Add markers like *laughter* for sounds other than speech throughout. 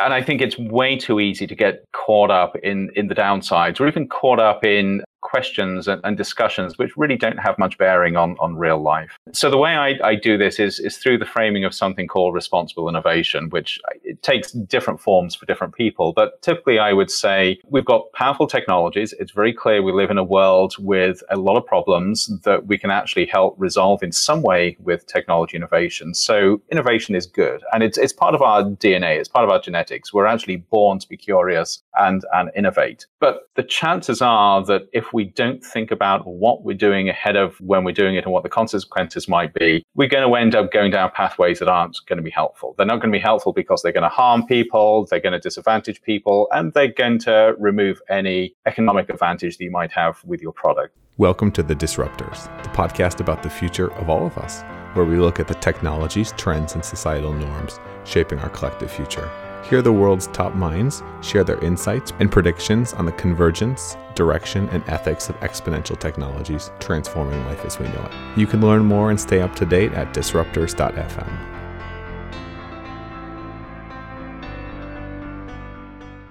and I think it's way too easy to get caught up in in the downsides or even caught up in questions and, and, discussions which really don't have much bearing on, on real life. So the way I, I do this is, is through the framing of something called responsible innovation, which it takes different forms for different people. But typically I would say we've got powerful technologies. It's very clear we live in a world with a lot of problems that we can actually help resolve in some way with technology innovation. So innovation is good and it's, it's part of our DNA. It's part of our genetics. We're actually born to be curious and, and innovate. But the chances are that if we don't think about what we're doing ahead of when we're doing it and what the consequences might be, we're going to end up going down pathways that aren't going to be helpful. They're not going to be helpful because they're going to harm people, they're going to disadvantage people, and they're going to remove any economic advantage that you might have with your product. Welcome to The Disruptors, the podcast about the future of all of us, where we look at the technologies, trends, and societal norms shaping our collective future. Hear the world's top minds share their insights and predictions on the convergence, direction, and ethics of exponential technologies transforming life as we know it. You can learn more and stay up to date at disruptors.fm.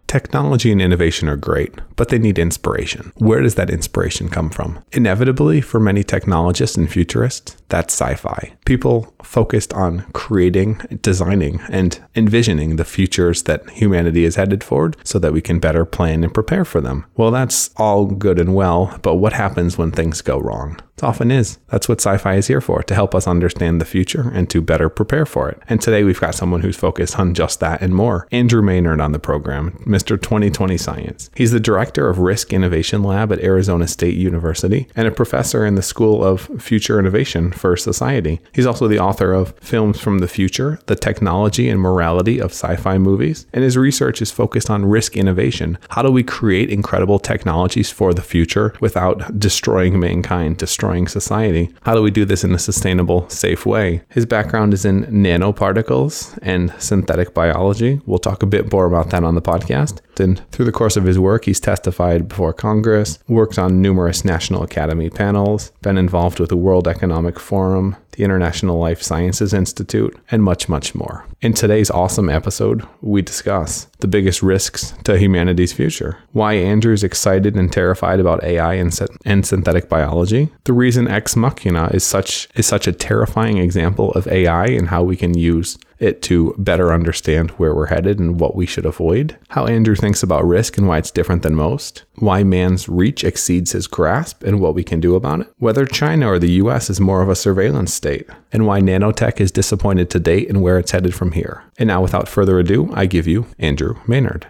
Technology and innovation are great, but they need inspiration. Where does that inspiration come from? Inevitably, for many technologists and futurists, that's sci fi. People focused on creating, designing, and envisioning the futures that humanity is headed forward so that we can better plan and prepare for them. Well, that's all good and well, but what happens when things go wrong? It often is. That's what sci fi is here for, to help us understand the future and to better prepare for it. And today we've got someone who's focused on just that and more. Andrew Maynard on the program, Mr. 2020 Science. He's the director of Risk Innovation Lab at Arizona State University and a professor in the School of Future Innovation for Society. He's also the author of Films from the Future, The Technology and Morality of Sci Fi Movies. And his research is focused on risk innovation. How do we create incredible technologies for the future without destroying mankind, destroying destroying society. How do we do this in a sustainable, safe way? His background is in nanoparticles and synthetic biology. We'll talk a bit more about that on the podcast. And through the course of his work, he's testified before Congress, worked on numerous National Academy panels, been involved with the World Economic Forum, the International Life Sciences Institute, and much, much more. In today's awesome episode, we discuss the biggest risks to humanity's future, why Andrew's excited and terrified about AI and, and synthetic biology, the reason Ex Machina is such is such a terrifying example of AI and how we can use it to better understand where we're headed and what we should avoid, how Andrew thinks about risk and why it's different than most, why man's reach exceeds his grasp and what we can do about it, whether China or the US is more of a surveillance state, and why nanotech is disappointed to date and where it's headed from here. And now, without further ado, I give you Andrew Maynard.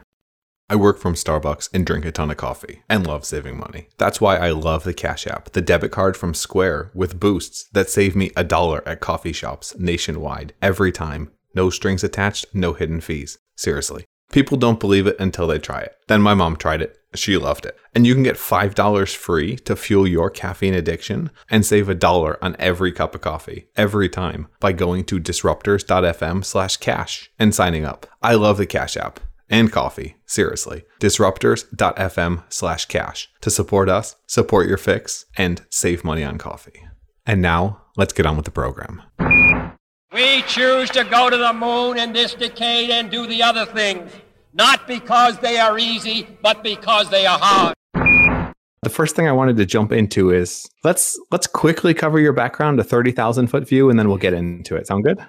I work from Starbucks and drink a ton of coffee and love saving money. That's why I love the Cash App, the debit card from Square with boosts that save me a dollar at coffee shops nationwide every time no strings attached, no hidden fees. Seriously. People don't believe it until they try it. Then my mom tried it. She loved it. And you can get $5 free to fuel your caffeine addiction and save a dollar on every cup of coffee every time by going to disruptors.fm slash cash and signing up. I love the Cash App and coffee. Seriously. Disruptors.fm slash cash to support us, support your fix, and save money on coffee. And now let's get on with the program. We choose to go to the moon in this decade and do the other things, not because they are easy, but because they are hard. The first thing I wanted to jump into is let's let's quickly cover your background, a thirty thousand foot view, and then we'll get into it. Sound good?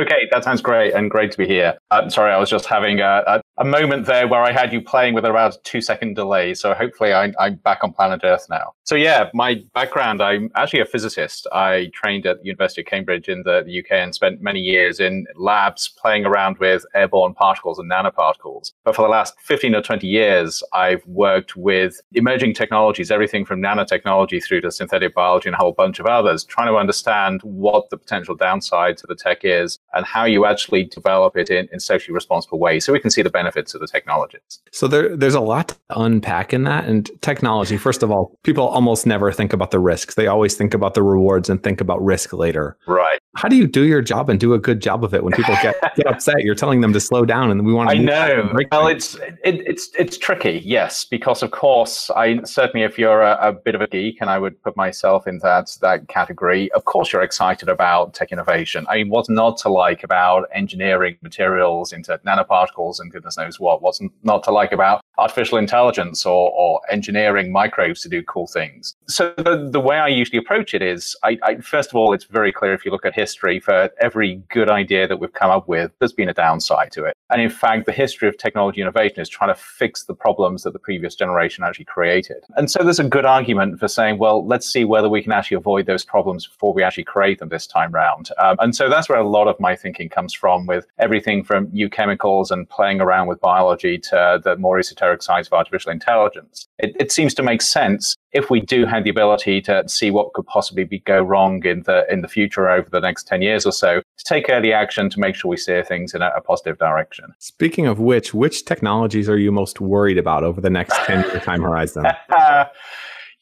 Okay, that sounds great, and great to be here. I'm sorry, I was just having a, a, a moment there where I had you playing with around a two second delay. So hopefully I, I'm back on planet Earth now. So yeah, my background, I'm actually a physicist. I trained at the University of Cambridge in the, UK and spent many years in labs playing around with airborne particles and nanoparticles. But for the last 15 or 20 years, I've worked with emerging technologies, everything from nanotechnology through to synthetic biology and a whole bunch of others, trying to understand what the potential downside to the tech is and how you actually develop it in, in socially responsible ways so we can see the benefits of the technologies. So there, there's a lot to unpack in that. And technology, first of all, people almost never think about the risks. They always think about the rewards and think about risk later. Right. How do you do your job and do a good job of it when people get, *laughs* get upset? You're telling them to slow down, and we want to. I know. Well, it's it, it's it's tricky, yes, because of course, I certainly if you're a, a, bit of a geek, and I would put myself in that that category. Of course, you're excited about tech innovation. I mean, what's not to like about engineering materials into nanoparticles and goodness knows what? What's not to like about artificial intelligence or, or engineering microbes to do cool things? So the, the way I usually approach it is, I, I first of all, it's very clear if you look at history for every good idea that we've come up with, there's been a downside to it. And in fact, the history of technology innovation is trying to fix the problems that the previous generation actually created. And so there's a good argument for saying, well, let's see whether we can actually avoid those problems before we actually create them this time round. Um, and so that's where a lot of my thinking comes from with everything from new chemicals and playing around with biology to the more esoteric sides of artificial intelligence. It, it seems to make sense if we do have the ability to see what could possibly be, go wrong in the in the future over the next 10 years or so to take early action to make sure we steer things in a, a positive direction. Speaking of which which technologies are you most worried about over the next 10 year time *laughs* horizon *laughs*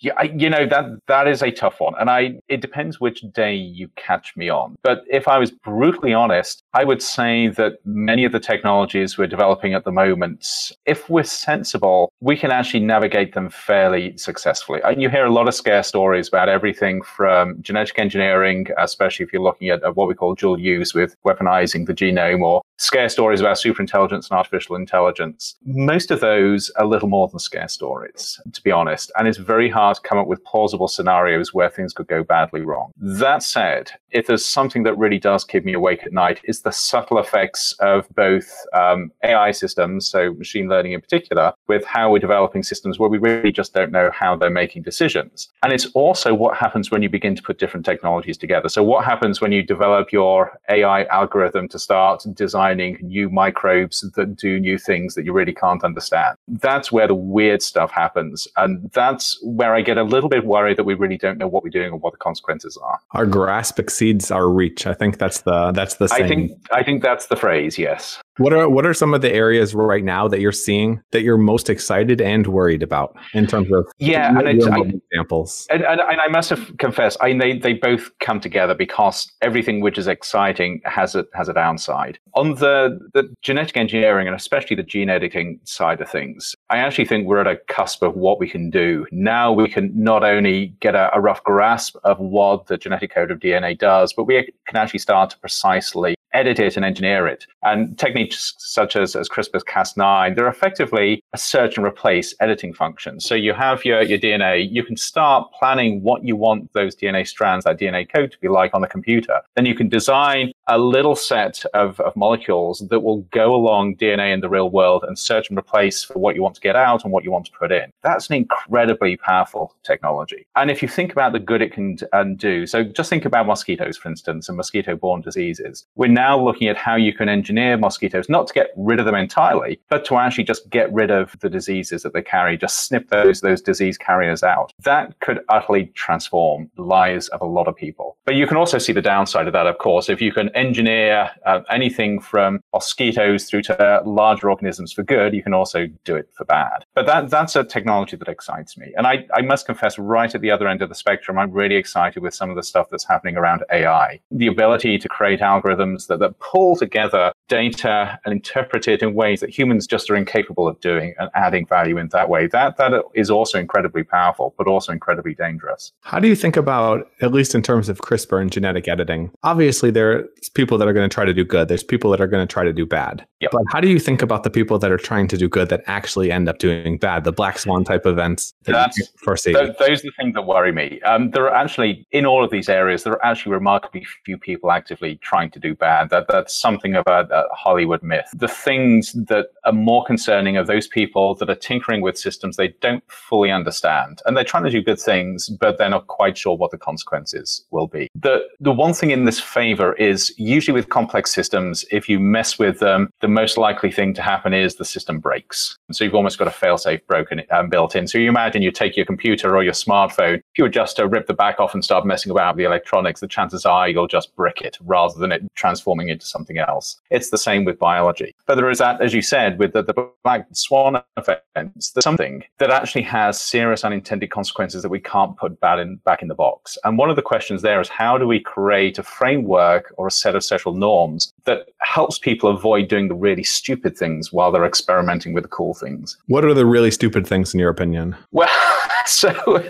Yeah, I, you know that that is a tough one, and I it depends which day you catch me on. But if I was brutally honest, I would say that many of the technologies we're developing at the moment, if we're sensible, we can actually navigate them fairly successfully. And you hear a lot of scare stories about everything from genetic engineering, especially if you're looking at, at what we call dual use with weaponizing the genome, or scare stories about superintelligence and artificial intelligence. Most of those are little more than scare stories, to be honest, and it's very hard come up with plausible scenarios where things could go badly wrong. That said, if there's something that really does keep me awake at night, is the subtle effects of both um, AI systems, so machine learning in particular, with how we're developing systems where we really just don't know how they're making decisions. And it's also what happens when you begin to put different technologies together. So, what happens when you develop your AI algorithm to start designing new microbes that do new things that you really can't understand? That's where the weird stuff happens. And that's where I get a little bit worried that we really don't know what we're doing or what the consequences are. Our grasp exceeds our reach. I think that's the that's the. Saying. I think I think that's the phrase. Yes. What are what are some of the areas right now that you're seeing that you're most excited and worried about in terms of yeah and it's, I, examples? And, and, and, I must have confessed, I they they both come together because everything which is exciting has a has a downside. On the the genetic engineering and especially the gene editing side of things, I actually think we're at a cusp of what we can do. Now we can not only get a, a rough grasp of what the genetic code of DNA does, but we can actually start to precisely edit it and engineer it. And techniques such as, as CRISPR Cas9, they're effectively a search and replace editing function. So you have your, your DNA, you can start planning what you want those DNA strands, that DNA code to be like on the computer. Then you can design a little set of, of molecules that will go along DNA in the real world and search and replace for what you want to get out and what you want to put in. That's an incredibly powerful technology. And if you think about the good it can do, so just think about mosquitoes, for instance, and mosquito borne diseases. We're now looking at how you can engineer mosquitoes, not to get rid of them entirely, but to actually just get rid of the diseases that they carry, just snip those, those disease carriers out. That could utterly transform lives of a lot of people. But you can also see the downside of that, of course, if you can engineer uh, anything from mosquitoes through to larger organisms for good, you can also do it for bad. But that, that's a technology that excites me. And I, I must confess, right at the other end of the spectrum, I'm really excited with some of the stuff that's happening around AI. The ability to create algorithms that, that pull together data and interpret it in ways that humans just are incapable of doing and adding value in that way. That that is also incredibly powerful, but also incredibly dangerous. How do you think about, at least in terms of CRISPR and genetic editing? Obviously, there's people that are going to try to do good. There's people that are going to try to do bad. Yep. But how do you think about the people that are trying to do good that actually end up doing bad? The black swan type events that That's, you foresee. Th- those are the things that worry me. Um, there are actually in all of these areas, there are actually remarkably few people actively trying to do bad. That that's something of a, Hollywood myth. The things that are more concerning are those people that are tinkering with systems they don't fully understand, and they're trying to do good things, but they're not quite sure what the consequences will be. The the one thing in this favor is usually with complex systems, if you mess with them, the most likely thing to happen is the system breaks. So you've almost got a failsafe broken um, built in. So you imagine you take your computer or your smartphone, if you just to rip the back off and start messing about with the electronics, the chances are you'll just brick it rather than it transform transforming into something else. It's the same with biology. But there is that, as you said, with the, the black swan events, there's something that actually has serious unintended consequences that we can't put back in, back in the box. And one of the questions there is how do we create a framework or a set of social norms that helps people avoid doing the really stupid things while they're experimenting with the cool things? What are the really stupid things in your opinion? Well, *laughs* *laughs* so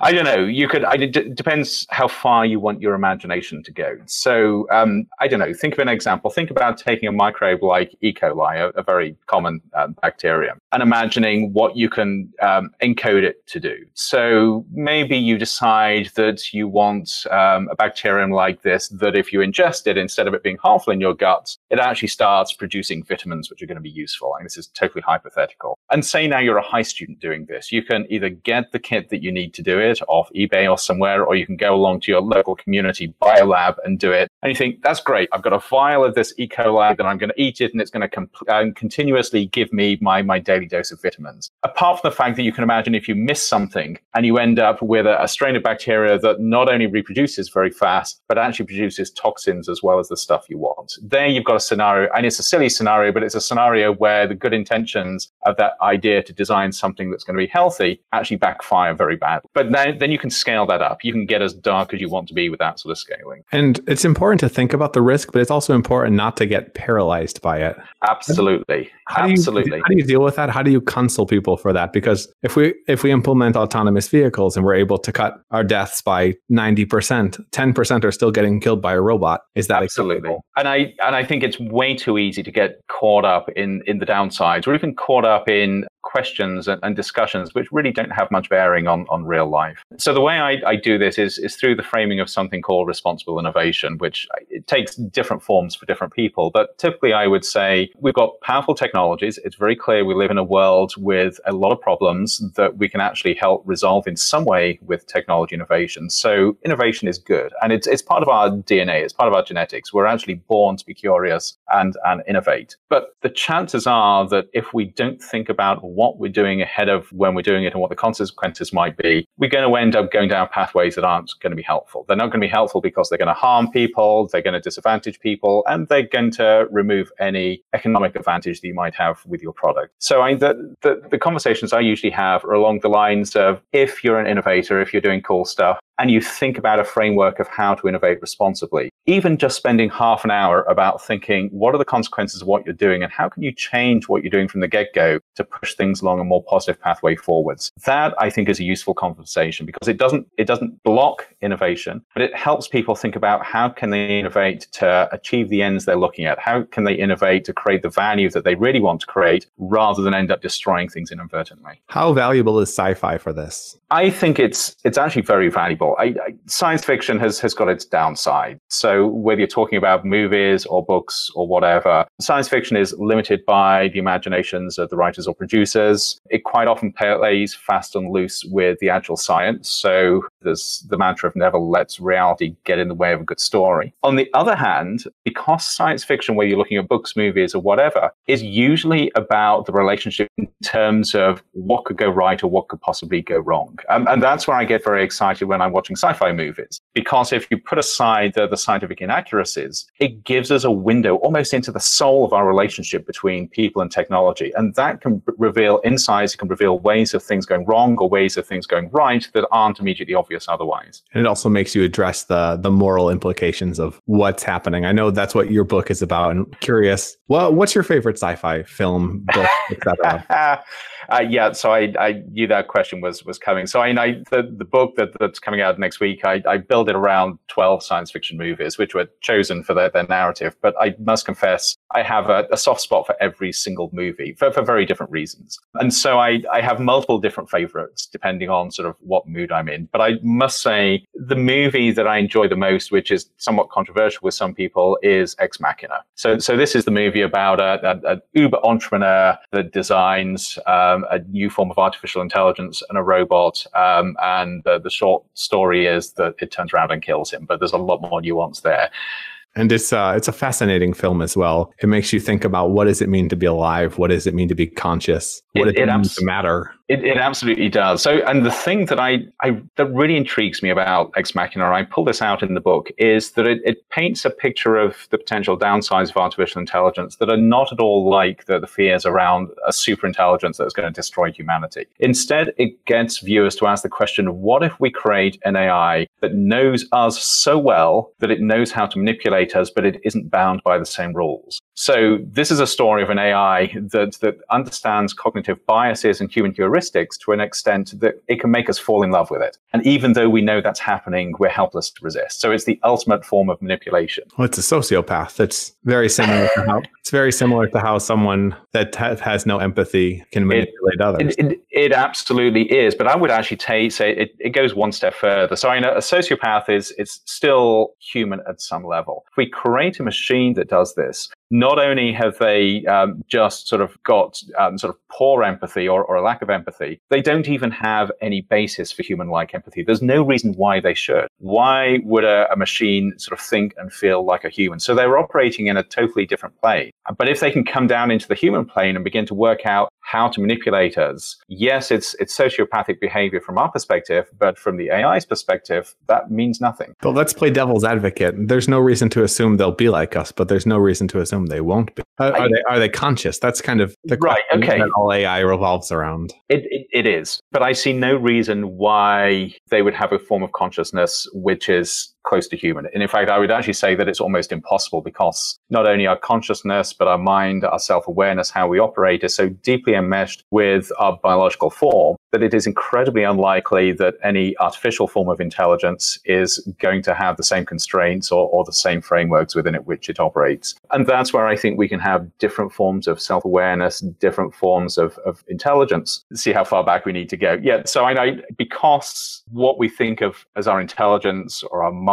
I don't know. You could. I, it depends how far you want your imagination to go. So um, I don't know. Think of an example. Think about taking a microbe like E. coli, a, a very common um, bacterium, and imagining what you can um, encode it to do. So maybe you decide that you want um, a bacterium like this that if you ingest it, instead of it being harmful in your gut, it actually starts producing vitamins which are going to be useful. And this is totally hypothetical. And say now you're a high student doing this, you can either get the kit that you need to do it off eBay or somewhere, or you can go along to your local community biolab and do it. And you think, that's great. I've got a vial of this E. coli that I'm going to eat it and it's going to com- uh, continuously give me my, my daily dose of vitamins. Apart from the fact that you can imagine if you miss something and you end up with a, a strain of bacteria that not only reproduces very fast, but actually produces toxins as well as the stuff you want. There you've got a scenario, and it's a silly scenario, but it's a scenario where the good intentions of that idea to design something that's going to be healthy actually back backfire very bad. But then, then you can scale that up. You can get as dark as you want to be with that sort of scaling. And it's important to think about the risk, but it's also important not to get paralyzed by it. Absolutely. How Absolutely. Do you, how do you deal with that? How do you counsel people for that? Because if we if we implement autonomous vehicles and we're able to cut our deaths by 90%, 10% are still getting killed by a robot. Is that absolutely? Acceptable? And I and I think it's way too easy to get caught up in in the downsides or even caught up in questions and, and, discussions which really don't have much bearing on, on real life. So the way I, I, do this is, is through the framing of something called responsible innovation, which it takes different forms for different people. But typically I would say we've got powerful technologies. It's very clear we live in a world with a lot of problems that we can actually help resolve in some way with technology innovation. So innovation is good and it's, it's part of our DNA. It's part of our genetics. We're actually born to be curious and, and innovate. But the chances are that if we don't think about what we're doing ahead of when we're doing it and what the consequences might be, we're going to end up going down pathways that aren't going to be helpful. They're not going to be helpful because they're going to harm people, they're going to disadvantage people, and they're going to remove any economic advantage that you might have with your product. So I, the, the, the conversations I usually have are along the lines of if you're an innovator, if you're doing cool stuff, and you think about a framework of how to innovate responsibly, even just spending half an hour about thinking what are the consequences of what you're doing and how can you change what you're doing from the get go to push things along a more positive pathway forwards. That I think is a useful conversation because it doesn't it doesn't block innovation, but it helps people think about how can they innovate to achieve the ends they're looking at. How can they innovate to create the value that they really want to create rather than end up destroying things inadvertently. How valuable is sci-fi for this? I think it's it's actually very valuable. I, I, science fiction has has got its downside. So whether you're talking about movies or books or whatever, science fiction is limited by the imaginations of the writers or producers. It quite often plays fast and loose with the actual science. So there's the mantra of never lets reality get in the way of a good story. On the other hand, because science fiction, whether you're looking at books, movies, or whatever, is usually about the relationship in terms of what could go right or what could possibly go wrong. Um, and that's where I get very excited when I'm watching sci fi movies. Because if you put aside the, the scientific inaccuracies, it gives us a window almost into the soul of our relationship between people and technology. And that can reveal insights, it can reveal ways of things going wrong or ways of things going right that aren't immediately obvious otherwise. And it also makes you address the the moral implications of what's happening. I know that's what your book is about. And curious, well, what's your favorite sci-fi film, book, etc.? *laughs* Uh, yeah, so I, I knew that question was was coming. So I, I the, the book that, that's coming out next week, I, I build it around 12 science fiction movies, which were chosen for their, their narrative. But I must confess, I have a, a soft spot for every single movie for, for very different reasons. And so I, I have multiple different favorites depending on sort of what mood I'm in. But I must say, the movie that I enjoy the most, which is somewhat controversial with some people, is Ex Machina. So, so this is the movie about an uber entrepreneur that designs. Uh, um, a new form of artificial intelligence and a robot. Um, and the, the short story is that it turns around and kills him, but there's a lot more nuance there. And it's uh, it's a fascinating film as well. It makes you think about what does it mean to be alive? What does it mean to be conscious? What it, does it, it mean abs- to matter? It, it absolutely does. So, and the thing that I, I that really intrigues me about Ex Machina, I pull this out in the book, is that it, it paints a picture of the potential downsides of artificial intelligence that are not at all like the, the fears around a superintelligence that's going to destroy humanity. Instead, it gets viewers to ask the question: What if we create an AI that knows us so well that it knows how to manipulate us, but it isn't bound by the same rules? So, this is a story of an AI that that understands cognitive biases and human heuristics to an extent that it can make us fall in love with it. And even though we know that's happening, we're helpless to resist. So it's the ultimate form of manipulation. Well, it's a sociopath. It's very similar to how it's very similar to how someone that ha- has no empathy can manipulate it, others. It, it, it, absolutely is. But I would actually t- say it, it goes one step further. So I know a sociopath is it's still human at some level. If we create a machine that does this, not only have they um, just sort of got um, sort of poor empathy or, or a lack of empathy, they don't even have any basis for human like empathy. There's no reason why they should. Why would a, a, machine sort of think and feel like a human? So they're operating in a totally different plane. But if they can come down into the human plane and begin to work out how to manipulate us, yes, it's it's sociopathic behavior from our perspective, but from the AI's perspective, that means nothing. But let's play devil's advocate. There's no reason to assume they'll be like us, but there's no reason to assume they won't be. Are, are they are they conscious? That's kind of the right. Okay, that all AI revolves around. It, it it is, but I see no reason why they would have a form of consciousness which is close to human. And in fact, I would actually say that it's almost impossible because not only our consciousness, but our mind, our self awareness, how we operate is so deeply enmeshed with our biological form that it is incredibly unlikely that any artificial form of intelligence is going to have the same constraints or, or the same frameworks within it which it operates. And that's where I think we can have different forms of self awareness, different forms of, of intelligence. See how far back we need to go. Yeah. So I know because what we think of as our intelligence or our mind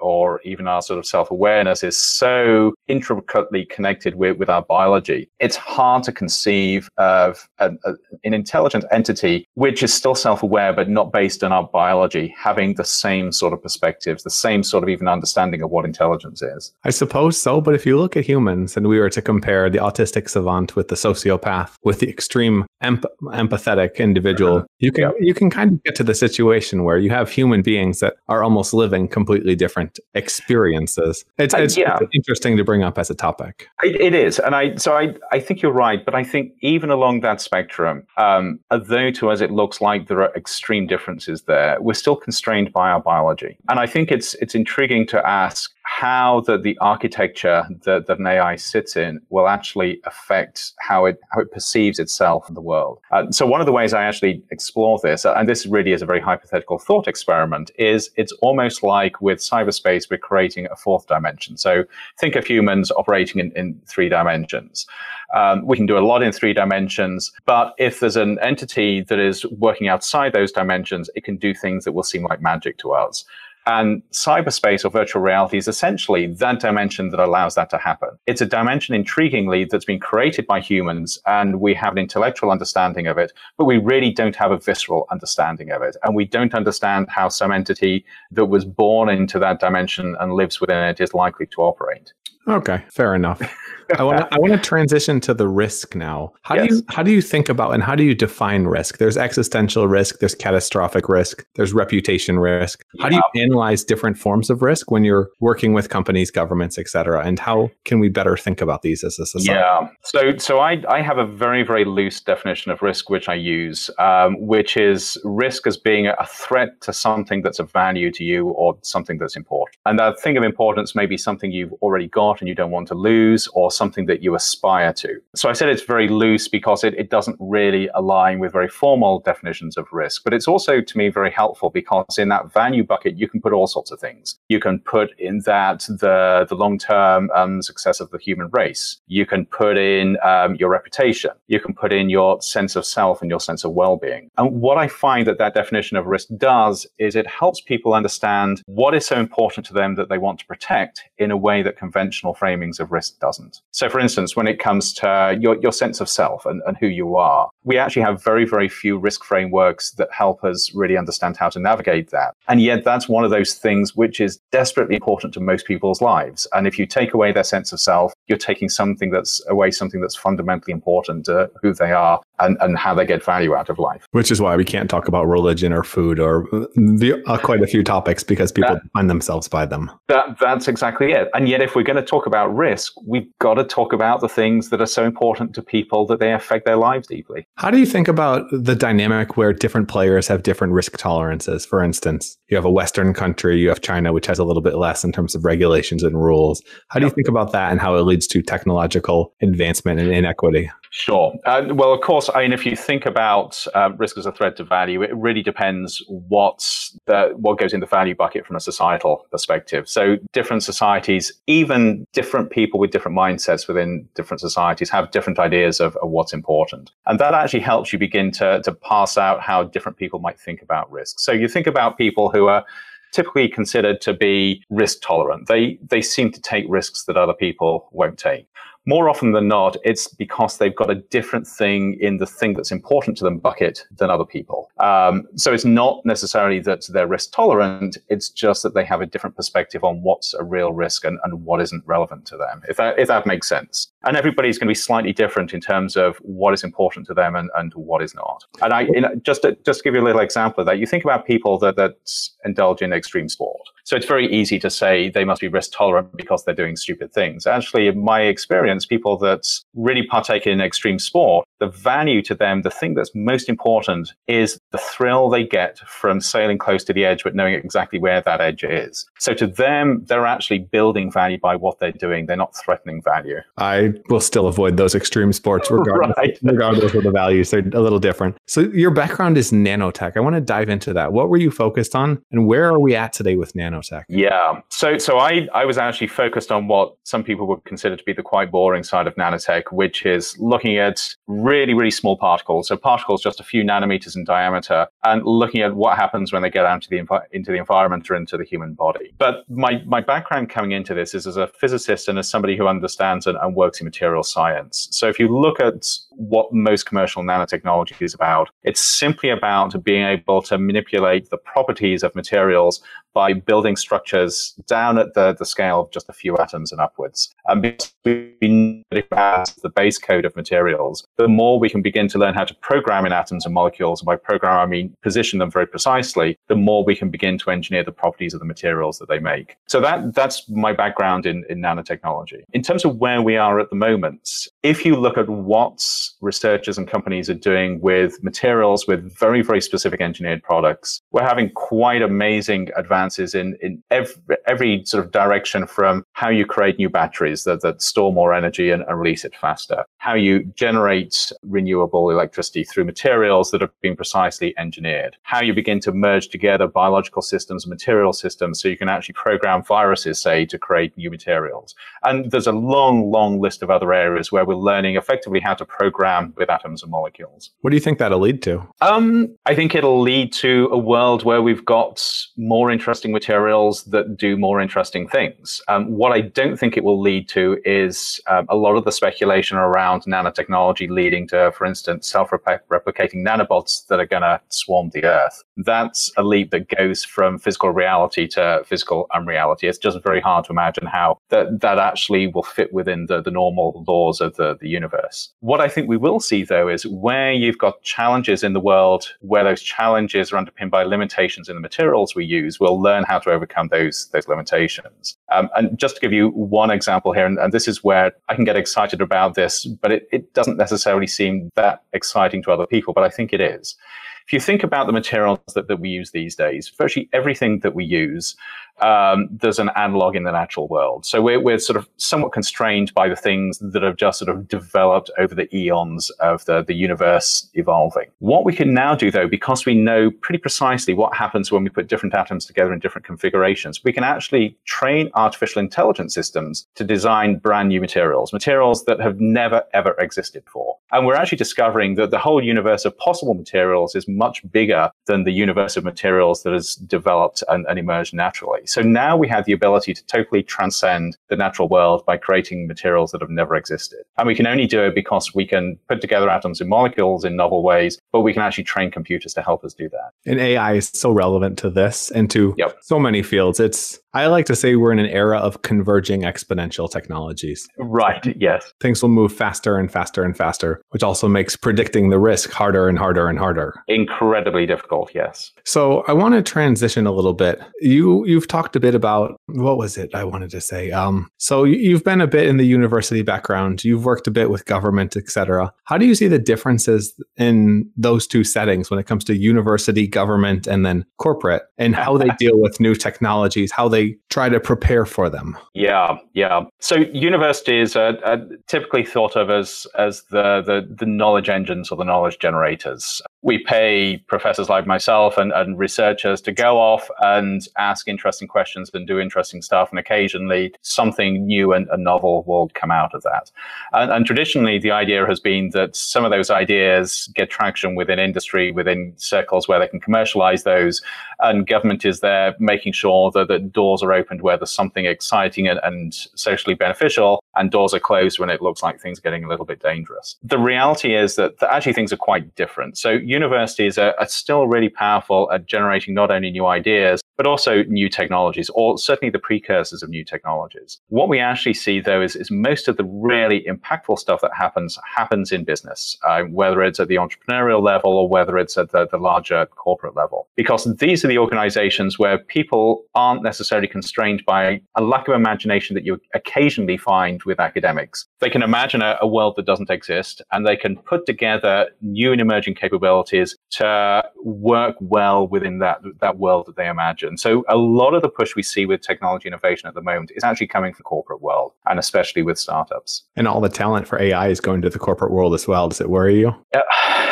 or even our sort of self awareness is so intricately connected with, with our biology, it's hard to conceive of a, a, an intelligent entity which is still self aware, but not based on our biology, having the same sort of perspectives, the same sort of even understanding of what intelligence is. I suppose so. But if you look at humans and we were to compare the autistic savant with the sociopath, with the extreme empathetic individual, uh-huh. you can, you can kind of get to the situation where you have human beings that are almost living completely different experiences. It's, it's, yeah. it's interesting to bring up as a topic. it, it is. And I, so I, I think you're right. But I think even along that spectrum, um, although to us it looks like there are extreme differences there, we're still constrained by our biology. And I think it's, it's intriguing to ask how the, the architecture that, that an AI sits in will actually affect how it how it perceives itself in the world. Uh, so one of the ways I actually explore this, and this really is a very hypothetical thought experiment, is it's almost like with cyberspace we're creating a fourth dimension. So think of humans operating in, in three dimensions. Um, we can do a lot in three dimensions, but if there's an entity that is working outside those dimensions, it can do things that will seem like magic to us. And cyberspace or virtual reality is essentially that dimension that allows that to happen. It's a dimension, intriguingly, that's been created by humans, and we have an intellectual understanding of it, but we really don't have a visceral understanding of it. And we don't understand how some entity that was born into that dimension and lives within it is likely to operate. Okay, fair enough. *laughs* *laughs* I want to I want to transition to the risk now. How yes. do you how do you think about and how do you define risk? There's existential risk, there's catastrophic risk, there's reputation risk. How do you analyze different forms of risk when you're working with companies, governments, et cetera? And how can we better think about these as a society? Yeah. So so I I have a very very loose definition of risk which I use, um, which is risk as being a threat to something that's of value to you or something that's important. And that thing of importance may be something you've already got and you don't want to lose, or something that you aspire to. So I said it's very loose because it, it doesn't really align with very formal definitions of risk. But it's also, to me, very helpful because in that value bucket, you can put all sorts of things. You can put in that the, the long term um, success of the human race. You can put in um, your reputation. You can put in your sense of self and your sense of well being. And what I find that that definition of risk does is it helps people understand what is so important to them that they want to protect in a way that conventional framings of risk doesn't. So, for instance, when it comes to your, your sense of self and, and who you are, we actually have very, very few risk frameworks that help us really understand how to navigate that. And yet, that's one of those things which is desperately important to most people's lives. And if you take away their sense of self, you're taking something that's away something that's fundamentally important to who they are and, and how they get value out of life. Which is why we can't talk about religion or food or the, uh, quite a few topics because people that, define themselves by them. That, that's exactly it. And yet, if we're going to talk about risk, we've got to talk about the things that are so important to people that they affect their lives deeply. How do you think about the dynamic where different players have different risk tolerances? For instance, you have a Western country, you have China, which has a little bit less in terms of regulations and rules. How do you think about that and how it leads to technological advancement and inequity? Sure. Uh, well, of course, I mean, if you think about uh, risk as a threat to value, it really depends what's the, what goes in the value bucket from a societal perspective. So, different societies, even different people with different mindsets within different societies, have different ideas of, of what's important, and that actually helps you begin to to pass out how different people might think about risk. So, you think about people who are typically considered to be risk tolerant. They they seem to take risks that other people won't take more often than not, it's because they've got a different thing in the thing that's important to them bucket than other people. Um, so it's not necessarily that they're risk tolerant. It's just that they have a different perspective on what's a real risk and, and what isn't relevant to them, if that, if that makes sense. And everybody's going to be slightly different in terms of what is important to them and, and what is not. And I, you know, just to, just to give you a little example of that, you think about people that, that indulge in extreme sport. So it's very easy to say they must be risk tolerant because they're doing stupid things. Actually, in my experience, people that really partake in extreme sport, the value to them, the thing that's most important is the thrill they get from sailing close to the edge, but knowing exactly where that edge is. So to them, they're actually building value by what they're doing. They're not threatening value. I will still avoid those extreme sports *laughs* regardless, right. regardless of the values. They're a little different. So your background is nanotech. I want to dive into that. What were you focused on and where are we at today with nanotech? Yeah. So so I, I was actually focused on what some people would consider to be the quite boring side of nanotech, which is looking at really, really small particles. So particles just a few nanometers in diameter and looking at what happens when they get out into the, into the environment or into the human body. But my, my background coming into this is as a physicist and as somebody who understands and, and works material science. So if you look at what most commercial nanotechnology is about, it's simply about being able to manipulate the properties of materials by building structures down at the, the scale of just a few atoms and upwards. And because we know the base code of materials, the more we can begin to learn how to program in atoms and molecules, and by program I mean position them very precisely, the more we can begin to engineer the properties of the materials that they make. So that that's my background in, in nanotechnology. In terms of where we are at the moment, if you look at what researchers and companies are doing with materials with very, very specific engineered products, we're having quite amazing advances in, in every, every sort of direction from how you create new batteries that, that store more energy and, and release it faster, how you generate renewable electricity through materials that have been precisely engineered, how you begin to merge together biological systems and material systems so you can actually program viruses, say, to create new materials. And there's a long, long list of other areas where we're learning effectively how to program with atoms and molecules. What do you think that'll lead to? Um, I think it'll lead to a world where we've got more interesting materials that do more interesting things. Um, what I don't think it will lead to is um, a lot of the speculation around nanotechnology leading to, for instance, self-replicating nanobots that are going to swarm the Earth. That's a leap that goes from physical reality to physical unreality. It's just very hard to imagine how that, that actually will fit within the, the normal laws of the, the universe. What I think we will see, though, is where you've got challenges in the world, where those challenges are underpinned by limitations in the materials we use, we'll learn how to overcome those, those limitations. Um, and just to give you one example here, and, and, this is where I can get excited about this, but it, it doesn't necessarily seem that exciting to other people, but I think it is. If you think about the materials that, that we use these days, virtually everything that we use um, there's an analog in the natural world. So we're, we're sort of somewhat constrained by the things that have just sort of developed over the eons of the, the universe evolving. What we can now do, though, because we know pretty precisely what happens when we put different atoms together in different configurations, we can actually train artificial intelligence systems to design brand new materials, materials that have never, ever existed before. And we're actually discovering that the whole universe of possible materials is much bigger than the universe of materials that has developed and, and emerged naturally. So now we have the ability to totally transcend the natural world by creating materials that have never existed. And we can only do it because we can put together atoms and molecules in novel ways, but we can actually train computers to help us do that. And AI is so relevant to this and to yep. so many fields. It's I like to say we're in an era of converging exponential technologies. Right, yes. Things will move faster and faster and faster, which also makes predicting the risk harder and harder and harder. Incredibly difficult, yes. So I want to transition a little bit. You you've talked a bit about what was it I wanted to say? Um, so you've been a bit in the university background, you've worked a bit with government, etc. How do you see the differences in those two settings when it comes to university, government, and then corporate, and how they deal with new technologies, how they try to prepare for them? Yeah, yeah. So universities are, are typically thought of as as the, the the knowledge engines or the knowledge generators we pay professors like myself and, and, researchers to go off and ask interesting questions and do interesting stuff. And occasionally something new and, novel will come out of that. And, and, traditionally, the idea has been that some of those ideas get traction within industry, within circles where they can commercialize those. And government is there making sure that the doors are opened where there's something exciting and, and socially beneficial, and doors are closed when it looks like things are getting a little bit dangerous. The reality is that, that actually things are quite different. So universities are, are still really powerful at generating not only new ideas, but also new technologies, or certainly the precursors of new technologies. What we actually see, though, is, is most of the really impactful stuff that happens happens in business, uh, whether it's at the entrepreneurial level or whether it's at the, the larger corporate level, because these are the organizations where people aren't necessarily constrained by a lack of imagination that you occasionally find with academics. They can imagine a, a world that doesn't exist, and they can put together new and emerging capabilities to work well within that, that world that they imagine So a lot of the push we see with technology innovation at the moment is actually coming from the corporate world and especially with startups. And all the talent for AI is going to the corporate world as well. Does it worry you? Yeah.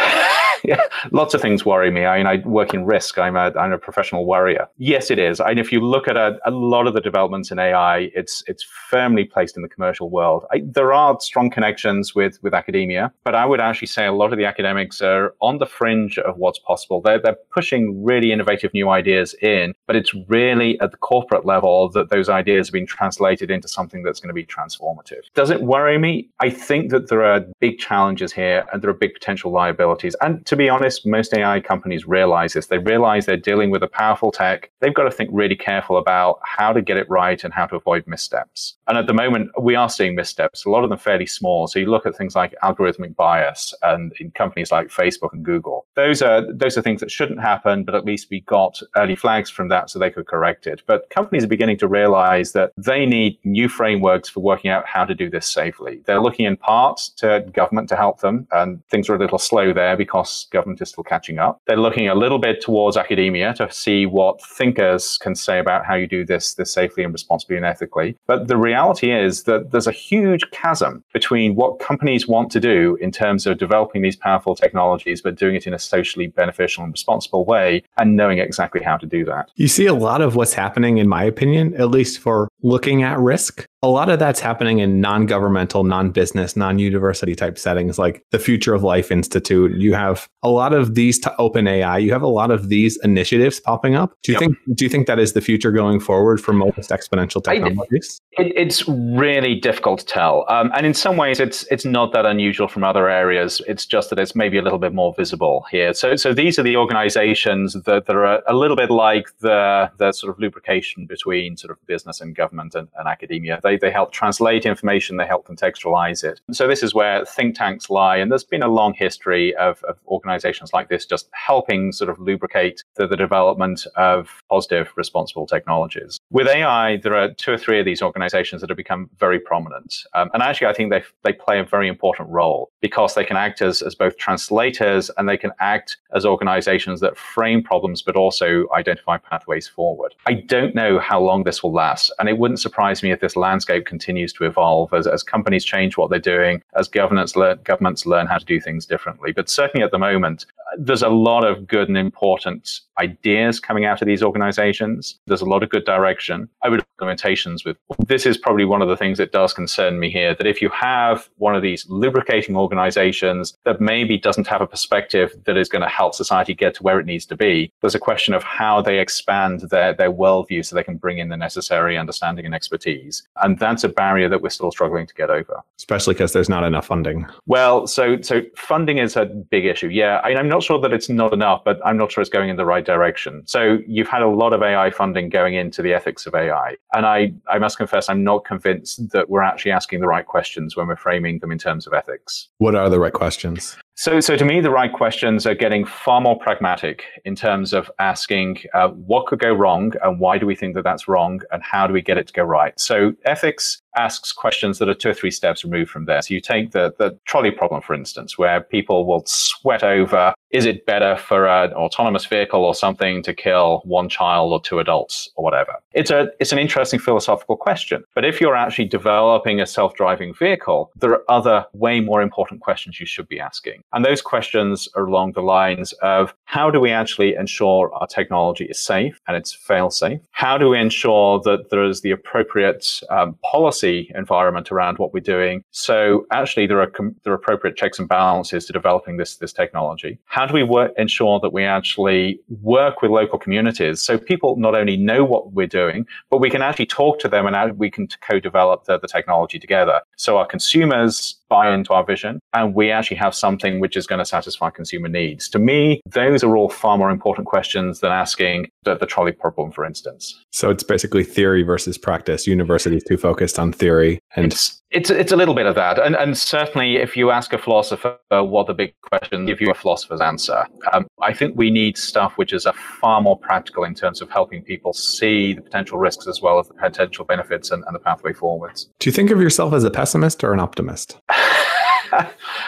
Yeah, lots of things worry me. I mean, I work in risk. I'm a, I'm a professional worrier. Yes, it is. And if you look at a, a lot of the developments in AI, it's it's firmly placed in the commercial world. I, there are strong connections with with academia, but I would actually say a lot of the academics are on the fringe of what's possible. They're they're pushing really innovative new ideas in, but it's really at the corporate level that those ideas have been translated into something that's going to be transformative. Does it worry me? I think that there are big challenges here and there are big potential liabilities. And to be honest, most AI companies realize this. They realize they're dealing with a powerful tech. They've got to think really careful about how to get it right and how to avoid missteps. And at the moment, we are seeing missteps, a lot of them fairly small. So you look at things like algorithmic bias and in companies like Facebook and Google. Those are those are things that shouldn't happen, but at least we got early flags from that so they could correct it. But companies are beginning to realize that they need new frameworks for working out how to do this safely. They're looking in part to government to help them, and things are a little slow there because government is still catching up. They're looking a little bit towards academia to see what thinkers can say about how you do this, this safely and responsibly and ethically. But the reality is that there's a huge chasm between what companies want to do in terms of developing these powerful technologies, but doing it in a socially beneficial and responsible way and knowing exactly how to do that. You see a lot of what's happening, in my opinion, at least for looking at risk a lot of that's happening in non-governmental, non-business, non-university type settings like the Future of Life Institute. You have a lot of these to OpenAI. You have a lot of these initiatives popping up. Do you yep. think do you think that is the future going forward for most exponential technologies? It, it's really difficult to tell. Um, and in some ways it's it's not that unusual from other areas. It's just that it's maybe a little bit more visible here. So so these are the organizations that, that are a little bit like the the sort of lubrication between sort of business and government and, and academia. They, they help translate information, they help contextualize it. So this is where think tanks lie. And there's been a long history of, of organizations like this just helping sort of lubricate the, the development of positive, responsible technologies. With AI, there are two or three of these organizations that have become very prominent. Um, and actually, I think they, they play a very important role because they can act as, as both translators and they can act as organizations that frame problems, but also identify pathways forward. I don't know how long this will last. And it wouldn't surprise me if this landscape continues to evolve as, as companies change what they're doing, as governments learn, governments learn how to do things differently. But certainly at the moment, moment there's a lot of good and important ideas coming out of these organizations. There's a lot of good direction. I would limitations with this is probably one of the things that does concern me here that if you have one of these lubricating organizations that maybe doesn't have a perspective that is going to help society get to where it needs to be, there's a question of how they expand their, their worldview so they can bring in the necessary understanding and expertise. And that's a barrier that we're still struggling to get over. Especially because there's not enough funding. Well, so so funding is a big issue. Yeah, I, I'm not sure that it's not enough, but I'm not sure it's going in the right direction. So you've had a lot of AI funding going into the ethics of AI. And I, I must confess, I'm not convinced that we're actually asking the right questions when we're framing them in terms of ethics. What are the right questions? So, so to me, the right questions are getting far more pragmatic in terms of asking uh, what could go wrong and why do we think that that's wrong and how do we get it to go right. So, ethics asks questions that are two or three steps removed from there. So you take the, the trolley problem, for instance, where people will sweat over is it better for an autonomous vehicle or something to kill one child or two adults or whatever? It's a it's an interesting philosophical question. But if you're actually developing a self-driving vehicle, there are other way more important questions you should be asking. And those questions are along the lines of how do we actually ensure our technology is safe and it's fail safe? How do we ensure that there is the appropriate um, policy environment around what we're doing. So actually, there are com- there are appropriate checks and balances to developing this this technology. How do we ensure that we actually work with local communities so people not only know what we're doing, but we can actually talk to them and we can co-develop the, the technology together. So our consumers buy into our vision and we actually have something which is going to satisfy consumer needs. To me, those are all far more important questions than asking the, the trolley problem, for instance. So it's basically theory versus practice. Universities too focused on theory and it's, it's it's a little bit of that, and and certainly if you ask a philosopher what the big question, give you a philosopher's answer. Um, I think we need stuff which is a far more practical in terms of helping people see the potential risks as well as the potential benefits and, and the pathway forwards. Do you think of yourself as a pessimist or an optimist? *laughs*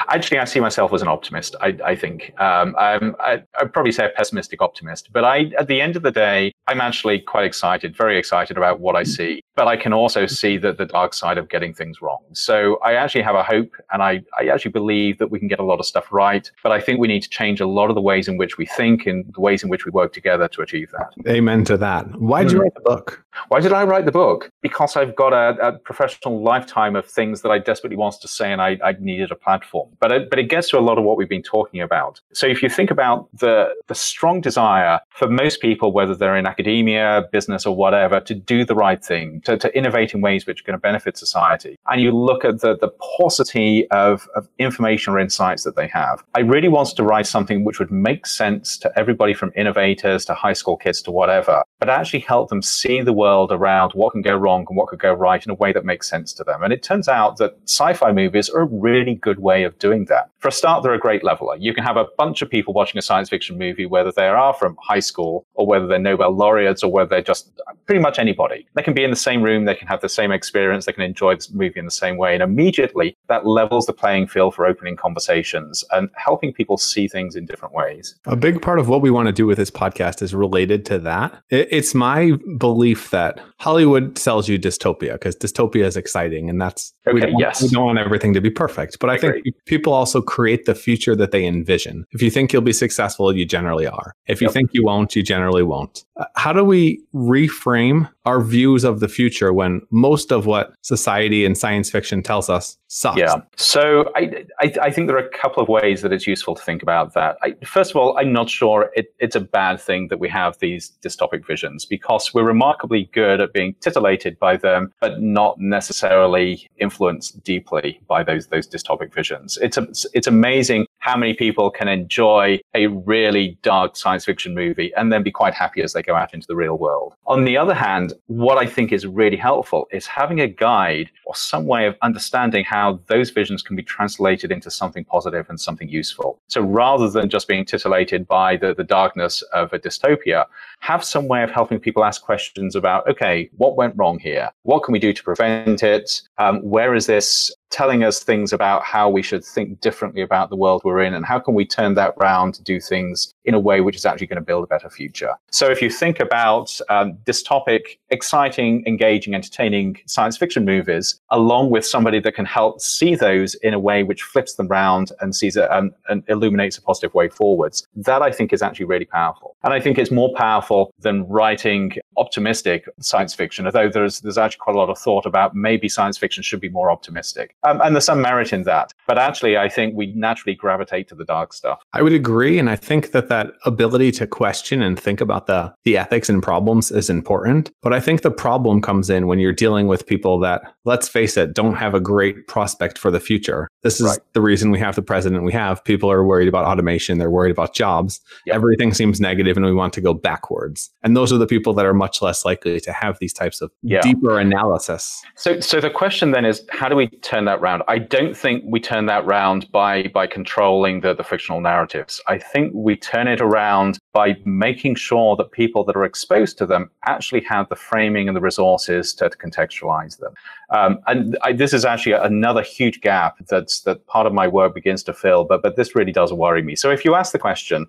Actually, I see myself as an optimist. I, I think um, I'm, I, would probably say a pessimistic optimist. But I, at the end of the day, I'm actually quite excited, very excited about what I see. But I can also see that the dark side of getting things wrong. So I actually have a hope, and I, I actually believe that we can get a lot of stuff right. But I think we need to change a lot of the ways in which we think and the ways in which we work together to achieve that. Amen to that. Why did mm. you hmm. write the book? Why did I write the book? Because I've got a, a professional lifetime of things that I desperately wanted to say, and I, I needed a platform. But it, but it gets to a lot of what we've been talking about. So if you think about the the strong desire for most people, whether they're in academia, business, or whatever, to do the right thing, to, to innovate in ways which are going to benefit society, and you look at the the paucity of, of information or insights that they have, I really wanted to write something which would make sense to everybody from innovators to high school kids to whatever, but actually help them see the world around what can go wrong and what could go right in a way that makes sense to them. And it turns out that sci-fi movies are a really good way of doing that. For a start, they're a great leveler. You can have a bunch of people watching a science fiction movie, whether they are from high school or whether they're Nobel laureates or whether they're just pretty much anybody. They can be in the same room, they can have the same experience, they can enjoy this movie in the same way. And immediately that levels the playing field for opening conversations and helping people see things in different ways. A big part of what we want to do with this podcast is related to that. It's my belief that Hollywood sells you dystopia because dystopia is exciting and that's okay, we, don't, yes. we don't want everything to be perfect. But I, I think people also create the future that they envision. If you think you'll be successful, you generally are. If you yep. think you won't, you generally won't. Uh, how do we reframe our views of the future when most of what society and science fiction tells us sucks? Yeah. So I, I, I think there are a couple of ways that it's useful to think about that. I, first of all, I'm not sure it, it's a bad thing that we have these dystopic visions because we're remarkably good at being titillated by them, but not necessarily influenced deeply by those those dystopic visions. It's a, it's amazing how many people can enjoy a really dark science fiction movie and then be quite happy as they go out into the real world. On the other hand, what I think is really helpful is having a guide or some way of understanding how those visions can be translated into something positive and something useful. So rather than just being titillated by the, the darkness of a dystopia, have some way of helping people ask questions about, okay, what went wrong here? What can we do to prevent it? Um, where is this telling us things about how we should think differently about the world we're in and how can we turn that round to do things in a way which is actually going to build a better future. So if you think about um, this topic, exciting, engaging, entertaining science fiction movies, along with somebody that can help see those in a way which flips them round and sees it and, and illuminates a positive way forwards, that I think is actually really powerful. And I think it's more powerful than writing optimistic science fiction, although there's, there's actually quite a lot of thought about maybe science fiction should be more optimistic. Um, and there's some merit in that. But actually, I think we naturally gravitate to the dark stuff. I would agree. And I think that that ability to question and think about the, the ethics and problems is important. But I think the problem comes in when you're dealing with people that, let's face it, don't have a great prospect for the future. This is right. the reason we have the president we have. People are worried about automation, they're worried about jobs. Yep. Everything seems negative and we want to go backwards. And those are the people that are much less likely to have these types of yeah. deeper analysis. So so the question then is how do we turn that round? I don't think we turn that round by by controlling the, the fictional narratives. I think we turn it around by making sure that people that are exposed to them actually have the framing and the resources to, to contextualize them. Um, and I, this is actually another huge gap that's that part of my work begins to fill. But but this really does worry me. So if you ask the question,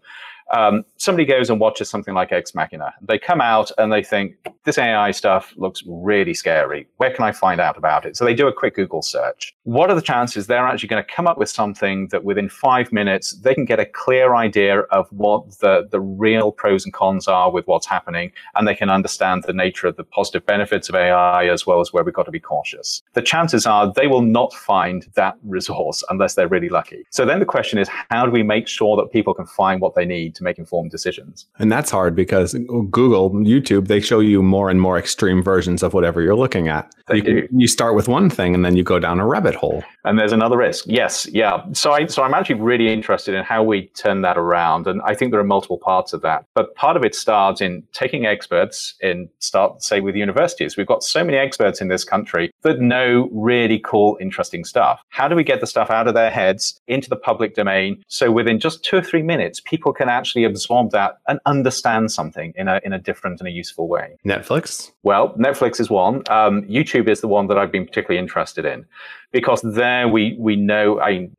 um, somebody goes and watches something like Ex Machina. They come out and they think, this AI stuff looks really scary. Where can I find out about it? So they do a quick Google search. What are the chances they're actually going to come up with something that within five minutes they can get a clear idea of what the, the real pros and cons are with what's happening and they can understand the nature of the positive benefits of AI as well as where we've got to be cautious? The chances are they will not find that resource unless they're really lucky. So then the question is, how do we make sure that people can find what they need to make informed decisions? And that's hard because Google, YouTube, they show you more and more extreme versions of whatever you're looking at. They you, do. you start with one thing and then you go down a rabbit hole. And there's another risk. Yes, yeah. So I so I'm actually really interested in how we turn that around. And I think there are multiple parts of that. But part of it starts in taking experts and start say with universities. We've got so many experts in this country that know really cool, interesting stuff. How do we get the stuff out of their heads into the public domain so within just two or three minutes people can actually absorb that and understand something in a in a different and a useful way? Netflix? Well, Netflix is one. Um, YouTube is the one that I've been particularly interested in because there we we know I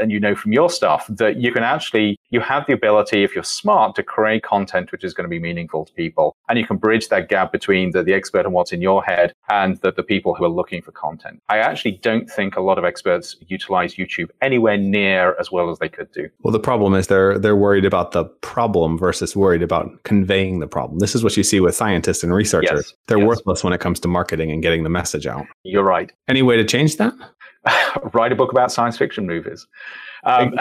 and you know from your stuff that you can actually you have the ability if you're smart to create content which is going to be meaningful to people and you can bridge that gap between the, the expert and what's in your head and the, the people who are looking for content. I actually don't think a lot of experts utilize youtube anywhere near as well as they could do. Well the problem is they're they're worried about the problem versus worried about conveying the problem. This is what you see with scientists and researchers. Yes. they're yes. worthless when it comes to marketing and getting the message out. You're right. Any way to change that *laughs* write a book about science fiction movies. Um,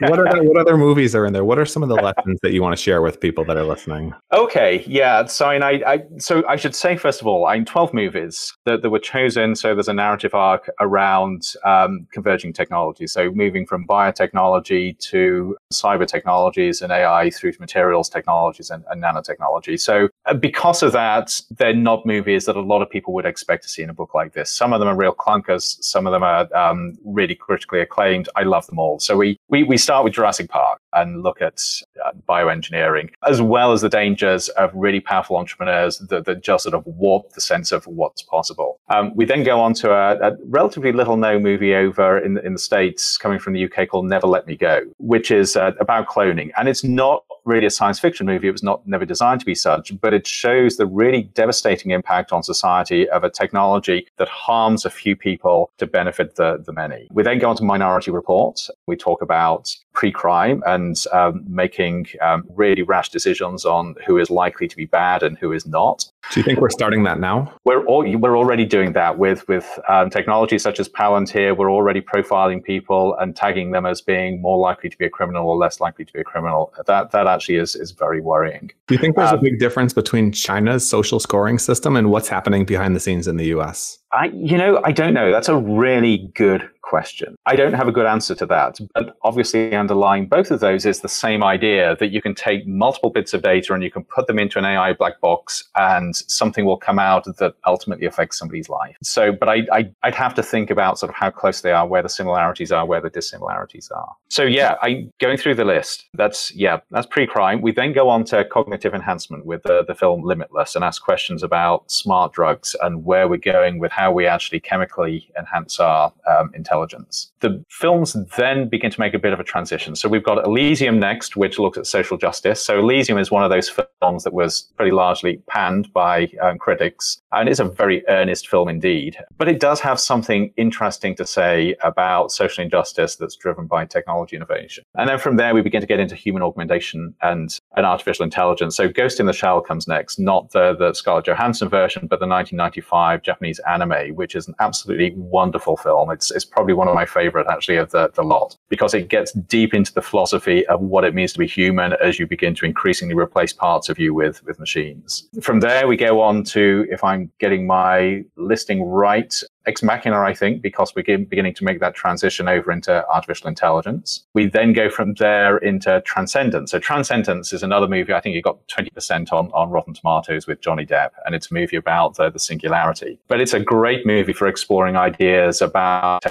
what other what other movies are in there? What are some of the *laughs* lessons that you want to share with people that are listening? Okay, yeah. So I, I so I should say first of all, I'm 12 movies that, that were chosen. So there's a narrative arc around um, converging technology. So moving from biotechnology to cyber technologies and AI through to materials technologies and, and nanotechnology. So because of that, they're not movies that a lot of people would expect to see in a book like this. Some of them are real clunkers. Some of them are um, really critically acclaimed. I love them all. So we, we, we start with Jurassic Park and look at uh, bioengineering, as well as the dangers of really powerful entrepreneurs that, that just sort of warp the sense of what's possible. Um, we then go on to a, a relatively little known movie over in, in the States coming from the UK called Never Let Me Go, which is uh, about cloning. And it's not really a science fiction movie. It was not never designed to be such, but it shows the really devastating impact on society of a technology that harms a few people to benefit the, the many. We then go on to Minority Report. We talk about pre-crime and um, making um, really rash decisions on who is likely to be bad and who is not. Do you think we're starting that now? We're all, we're already doing that with with um, technology such as Palantir. We're already profiling people and tagging them as being more likely to be a criminal or less likely to be a criminal. That that actually is is very worrying. Do you think there's a um, big difference between China's social scoring system and what's happening behind the scenes in the U.S.? I, you know, I don't know. That's a really good question. I don't have a good answer to that. But obviously, underlying both of those is the same idea that you can take multiple bits of data and you can put them into an AI black box and something will come out that ultimately affects somebody's life. So, but I, I, would have to think about sort of how close they are, where the similarities are, where the dissimilarities are. So, yeah, I going through the list. That's, yeah, that's pre crime. We then go on to cognitive enhancement with the, the film Limitless and ask questions about smart drugs and where we're going with how we actually chemically enhance our um, intelligence. The films then begin to make a bit of a transition. So we've got Elysium next, which looks at social justice. So Elysium is one of those films that was pretty largely panned by um, critics, and it's a very earnest film indeed. But it does have something interesting to say about social injustice that's driven by technology innovation. And then from there, we begin to get into human augmentation and, and artificial intelligence. So Ghost in the Shell comes next, not the, the Scarlett Johansson version, but the 1995 Japanese anime, which is an absolutely wonderful film. It's, it's probably one of my favorite, actually, of the, the lot, because it gets deep into the philosophy of what it means to be human as you begin to increasingly replace parts of you with, with machines. From there, we go on to, if I'm getting my listing right, Ex Machina, I think, because we're beginning to make that transition over into artificial intelligence. We then go from there into Transcendence. So Transcendence is another movie. I think it got 20% on, on Rotten Tomatoes with Johnny Depp, and it's a movie about the, the singularity. But it's a great movie for exploring ideas about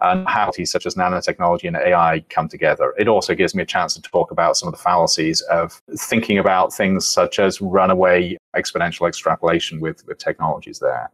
and how these such as nanotechnology and AI come together. It also gives me a chance to talk about some of the fallacies of thinking about things such as runaway exponential extrapolation with, with technologies there.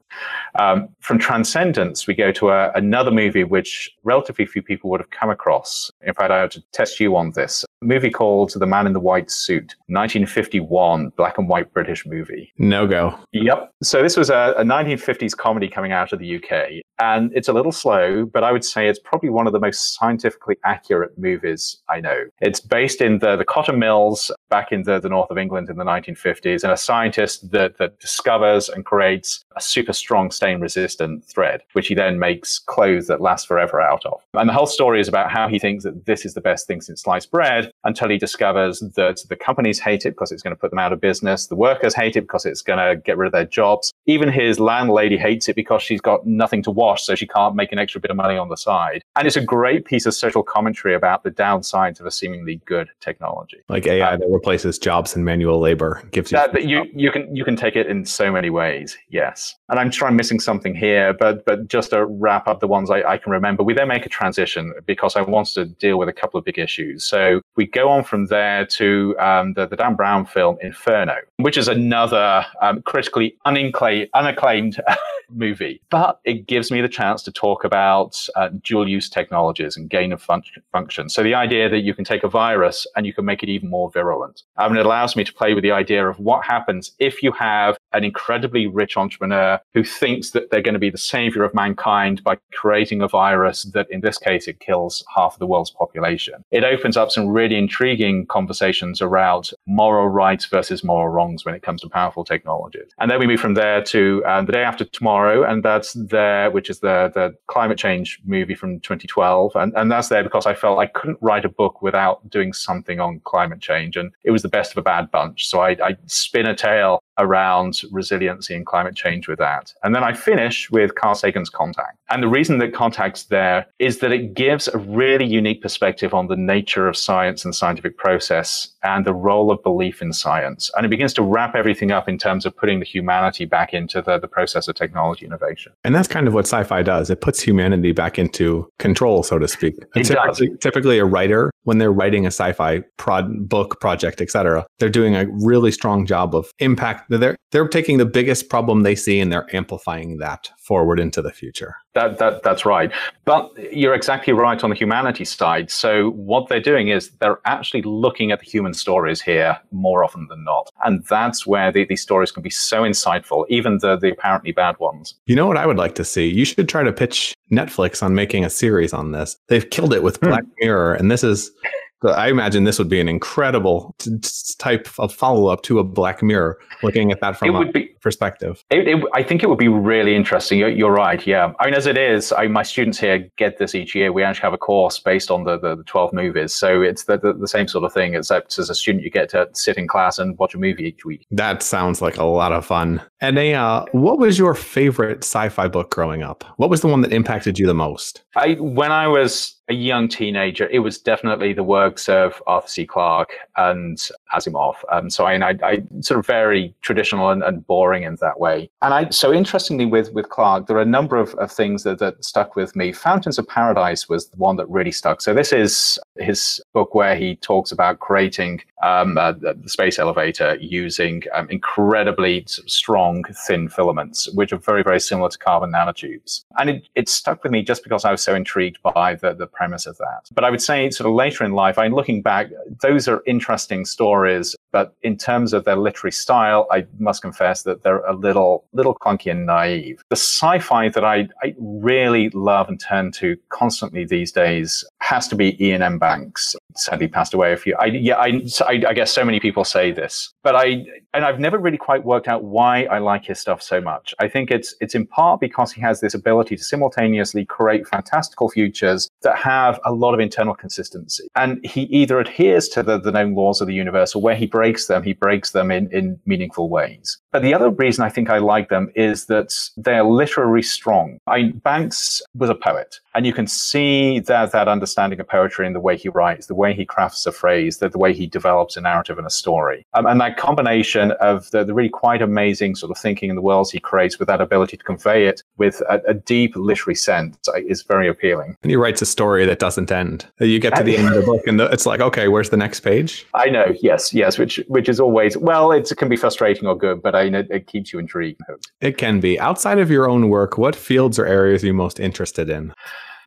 Um, from Transcendence, we go to a, another movie which relatively few people would have come across. In fact, I had to test you on this. A movie called The Man in the White Suit, 1951, black and white British movie. No go. Yep. So this was a, a 1950s comedy coming out of the UK. And it's a little slow, but I would say it's probably one of the most scientifically accurate movies I know. It's based in the, the cotton mills back in the, the north of England in the 1950s, and a scientist that, that discovers and creates a super strong stain resistant thread, which he then makes clothes that last forever out of. And the whole story is about how he thinks that this is the best thing since sliced bread until he discovers that the companies hate it because it's going to put them out of business. The workers hate it because it's going to get rid of their jobs. Even his landlady hates it because she's got nothing to wash, so she can't make an extra bit of money on the side. And it's a great piece of social commentary about the downsides of a seemingly good technology. Like AI um, replaces jobs and manual labor gives you that, that you, you can you can take it in so many ways. Yes. And I'm sure I'm missing something here, but but just to wrap up the ones I, I can remember, we then make a transition because I wanted to deal with a couple of big issues. So we go on from there to um, the, the Dan Brown film Inferno, which is another um, critically unacclaimed, unacclaimed *laughs* movie, but it gives me the chance to talk about uh, dual use technologies and gain of fun- function. So the idea that you can take a virus and you can make it even more virulent. I mean, it allows me to play with the idea of what happens if you have an incredibly rich entrepreneur who thinks that they're going to be the savior of mankind by creating a virus that, in this case, it kills half of the world's population. It opens up some really intriguing conversations around moral rights versus moral wrongs when it comes to powerful technologies. And then we move from there to uh, the day after tomorrow, and that's there, which is the, the climate change movie from 2012. And, and that's there because I felt I couldn't write a book without doing something on climate change. And it was the best of a bad bunch. So I, I spin a tale around resiliency and climate change with that. And then I finish with Carl Sagan's Contact. And the reason that Contact's there is that it gives a really unique perspective on the nature of science and scientific process and the role of belief in science. And it begins to wrap everything up in terms of putting the humanity back into the, the process of technology innovation. And that's kind of what sci-fi does. It puts humanity back into control, so to speak. It typically, does. typically a writer, when they're writing a sci-fi prod, book, project, etc., they're doing a really strong job of impact they're they're taking the biggest problem they see and they're amplifying that forward into the future. That, that that's right. But you're exactly right on the humanity side. So what they're doing is they're actually looking at the human stories here more often than not, and that's where the, these stories can be so insightful, even the the apparently bad ones. You know what I would like to see? You should try to pitch Netflix on making a series on this. They've killed it with. *laughs* Black Mirror, and this is I imagine this would be an incredible t- type of follow up to a Black Mirror, looking at that from it would a be, perspective. It, it, I think it would be really interesting. You're, you're, right. Yeah. I mean, as it is, I, my students here get this each year. We actually have a course based on the, the, the 12 movies. So it's the, the, the, same sort of thing, except as a student, you get to sit in class and watch a movie each week. That sounds like a lot of fun. And uh, what was your favorite sci fi book growing up? What was the one that impacted you the most? I, when I was a young teenager, it was definitely the works of Arthur C. Clarke and Asimov. Um, so I, I, I, sort of very traditional and, and boring in that way. And I, so interestingly with, with Clarke, there are a number of, of things that, that stuck with me. Fountains of Paradise was the one that really stuck. So this is his book where he talks about creating um, uh, the space elevator using um, incredibly strong, thin filaments, which are very, very similar to carbon nanotubes. And it, it stuck with me just because I was so intrigued by the, the premise of that. But I would say, sort of later in life, I'm looking back, those are interesting stories. But in terms of their literary style, I must confess that they're a little, little clunky and naive. The sci-fi that I, I really love and turn to constantly these days has to be Iain M. Banks. Sadly, passed away a few. I, yeah, I, I, I guess so many people say this, but I and I've never really quite worked out why I like his stuff so much. I think it's it's in part because he has this ability to simultaneously create fantastical futures that have a lot of internal consistency, and he either adheres to the, the known laws of the universe, or where he breaks them, he breaks them in in meaningful ways. But the other reason I think I like them is that they're literary strong. I, Banks was a poet, and you can see that that understanding of poetry in the way he writes, the way he crafts a phrase, the, the way he develops a narrative and a story, um, and that combination of the, the, really quite amazing sort of thinking in the worlds he creates with that ability to convey it with a, a deep literary sense is very appealing. And he writes a story that doesn't end. You get to the end of the book, and the, it's like, okay, where's the next page? I know, yes, yes, which which is always well, it can be frustrating or good, but I it keeps you intrigued. It can be. Outside of your own work, what fields or areas are you most interested in?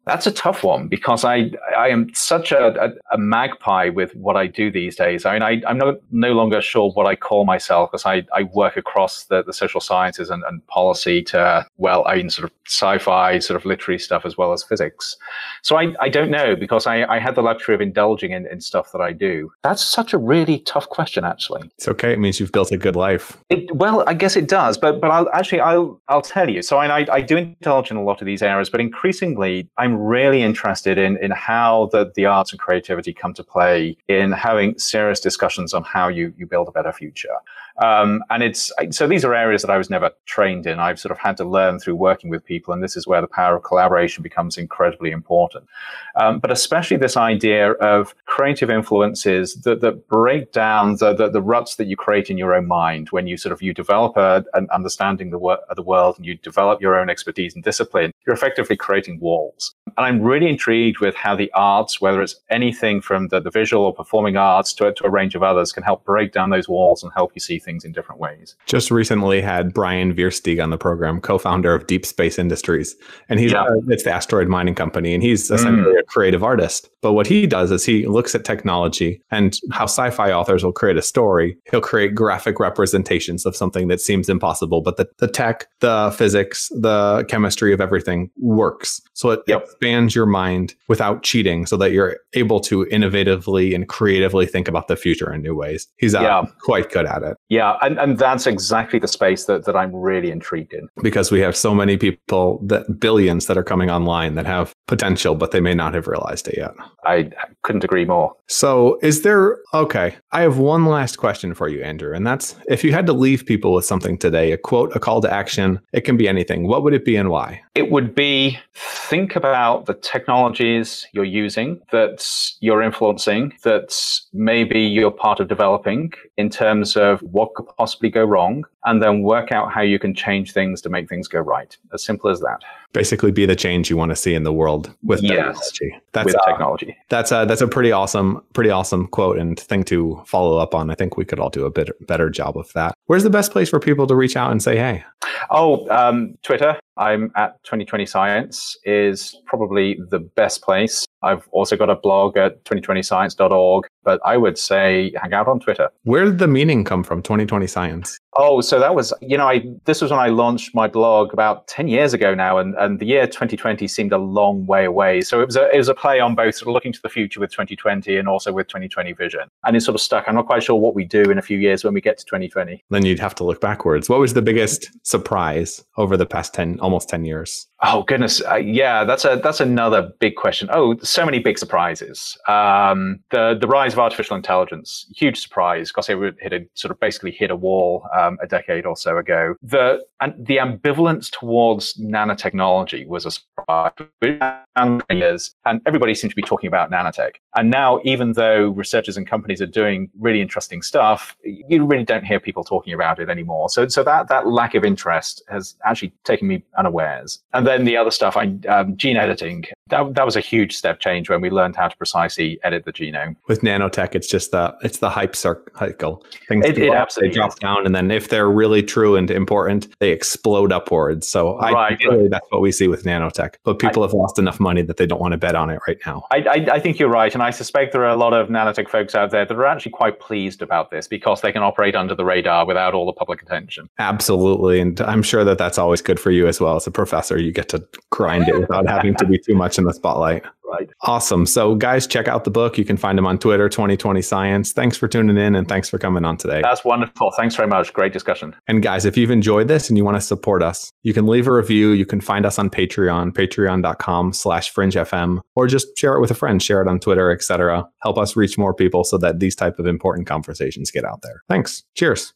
That's a tough one because I I am such a, a, a magpie with what I do these days. I mean, I, I'm no, no longer sure what I call myself because I, I work across the, the social sciences and, and policy to, well, I mean, sort of sci-fi, sort of literary stuff as well as physics. So I, I don't know because I, I had the luxury of indulging in, in stuff that I do. That's such a really tough question, actually. It's okay. It means you've built a good life. It, well, I guess it does, but but I'll actually I'll I'll tell you. So I, I do indulge in a lot of these areas, but increasingly I'm really interested in, in how the, the arts and creativity come to play in having serious discussions on how you, you build a better future. Um, and it's so these are areas that I was never trained in. I've sort of had to learn through working with people, and this is where the power of collaboration becomes incredibly important. Um, but especially this idea of creative influences that, that break down the, the, the, ruts that you create in your own mind when you sort of you develop a, an understanding the wor- of the world and you develop your own expertise and discipline. You're effectively creating walls. And I'm really intrigued with how the arts, whether it's anything from the, the visual or performing arts to, to a range of others, can help break down those walls and help you see things things in different ways. Just recently had Bryan Versteeg on the program, co-founder of Deep Space Industries, and he's yeah. it's the asteroid mining company, and he's essentially mm. a creative artist. But what he does is he looks at technology and how sci-fi authors will create a story. He'll create graphic representations of something that seems impossible, but the, the tech, the physics, the chemistry of everything works. So it yep. expands your mind without cheating, so that you're able to innovatively and creatively think about the future in new ways. He's uh, yeah. quite good at it. Yeah, and, and that's exactly the space that, that I'm really intrigued in. Because we have so many people that billions that are coming online that have potential, but they may not have realized it yet. I couldn't agree more. So, is there, okay, I have one last question for you, Andrew, and that's if you had to leave people with something today, a quote, a call to action, it can be anything, what would it be and why? It would be think about the technologies you're using that you're influencing, that maybe you're part of developing in terms of what could possibly go wrong, and then work out how you can change things to make things go right. As simple as that. Basically, be the change you want to see in the world with yes, technology. That's with uh, technology. That's a that's a pretty awesome, pretty awesome quote and thing to follow up on. I think we could all do a bit better job of that. Where's the best place for people to reach out and say hey? Oh, um, Twitter. I'm at 2020 Science is probably the best place. I've also got a blog at 2020science.org, but I would say hang out on Twitter. Where did the meaning come from, 2020 Science? Oh, so that was, you know, I this was when I launched my blog about 10 years ago now, and, and the year 2020 seemed a long way away. So it was a it was a play on both sort of looking to the future with 2020 and also with 2020 vision. And it sort of stuck. I'm not quite sure what we do in a few years when we get to 2020. Then you'd have to look backwards. What was the biggest surprise over the past 10 almost 10 years? Oh goodness, uh, yeah, that's a that's another big question. Oh, so many big surprises. Um, the the rise of artificial intelligence, huge surprise. It hit a sort of basically hit a wall um, a decade or so ago. The and the ambivalence towards nanotechnology was a surprise. And everybody seemed to be talking about nanotech. And now, even though researchers and companies are doing really interesting stuff, you really don't hear people talking about it anymore. So, so that that lack of interest has actually taken me unawares. And then the other stuff, I, um, gene editing, that, that was a huge step change when we learned how to precisely edit the genome. With nanotech, it's just the it's the hype cycle. Things it, it absolutely drop is. down, and then if they're really true and important, they explode upwards. So right, I that's what we see with nanotech. But people I, have lost enough money that they don't want to bet on it right now. I, I, I think you're right, and I suspect there are a lot of nanotech folks out there that are actually quite pleased about this because they can operate under the radar without all the public attention. Absolutely, and I'm sure that that's always good for you as well as a professor. You get to grind it without having to be too much in the spotlight. *laughs* Right. Awesome. So, guys, check out the book. You can find them on Twitter, 2020 Science. Thanks for tuning in and thanks for coming on today. That's wonderful. Thanks very much. Great discussion. And, guys, if you've enjoyed this and you want to support us, you can leave a review. You can find us on Patreon, patreon.com slash fringefm, or just share it with a friend, share it on Twitter, etc. Help us reach more people so that these type of important conversations get out there. Thanks. Cheers.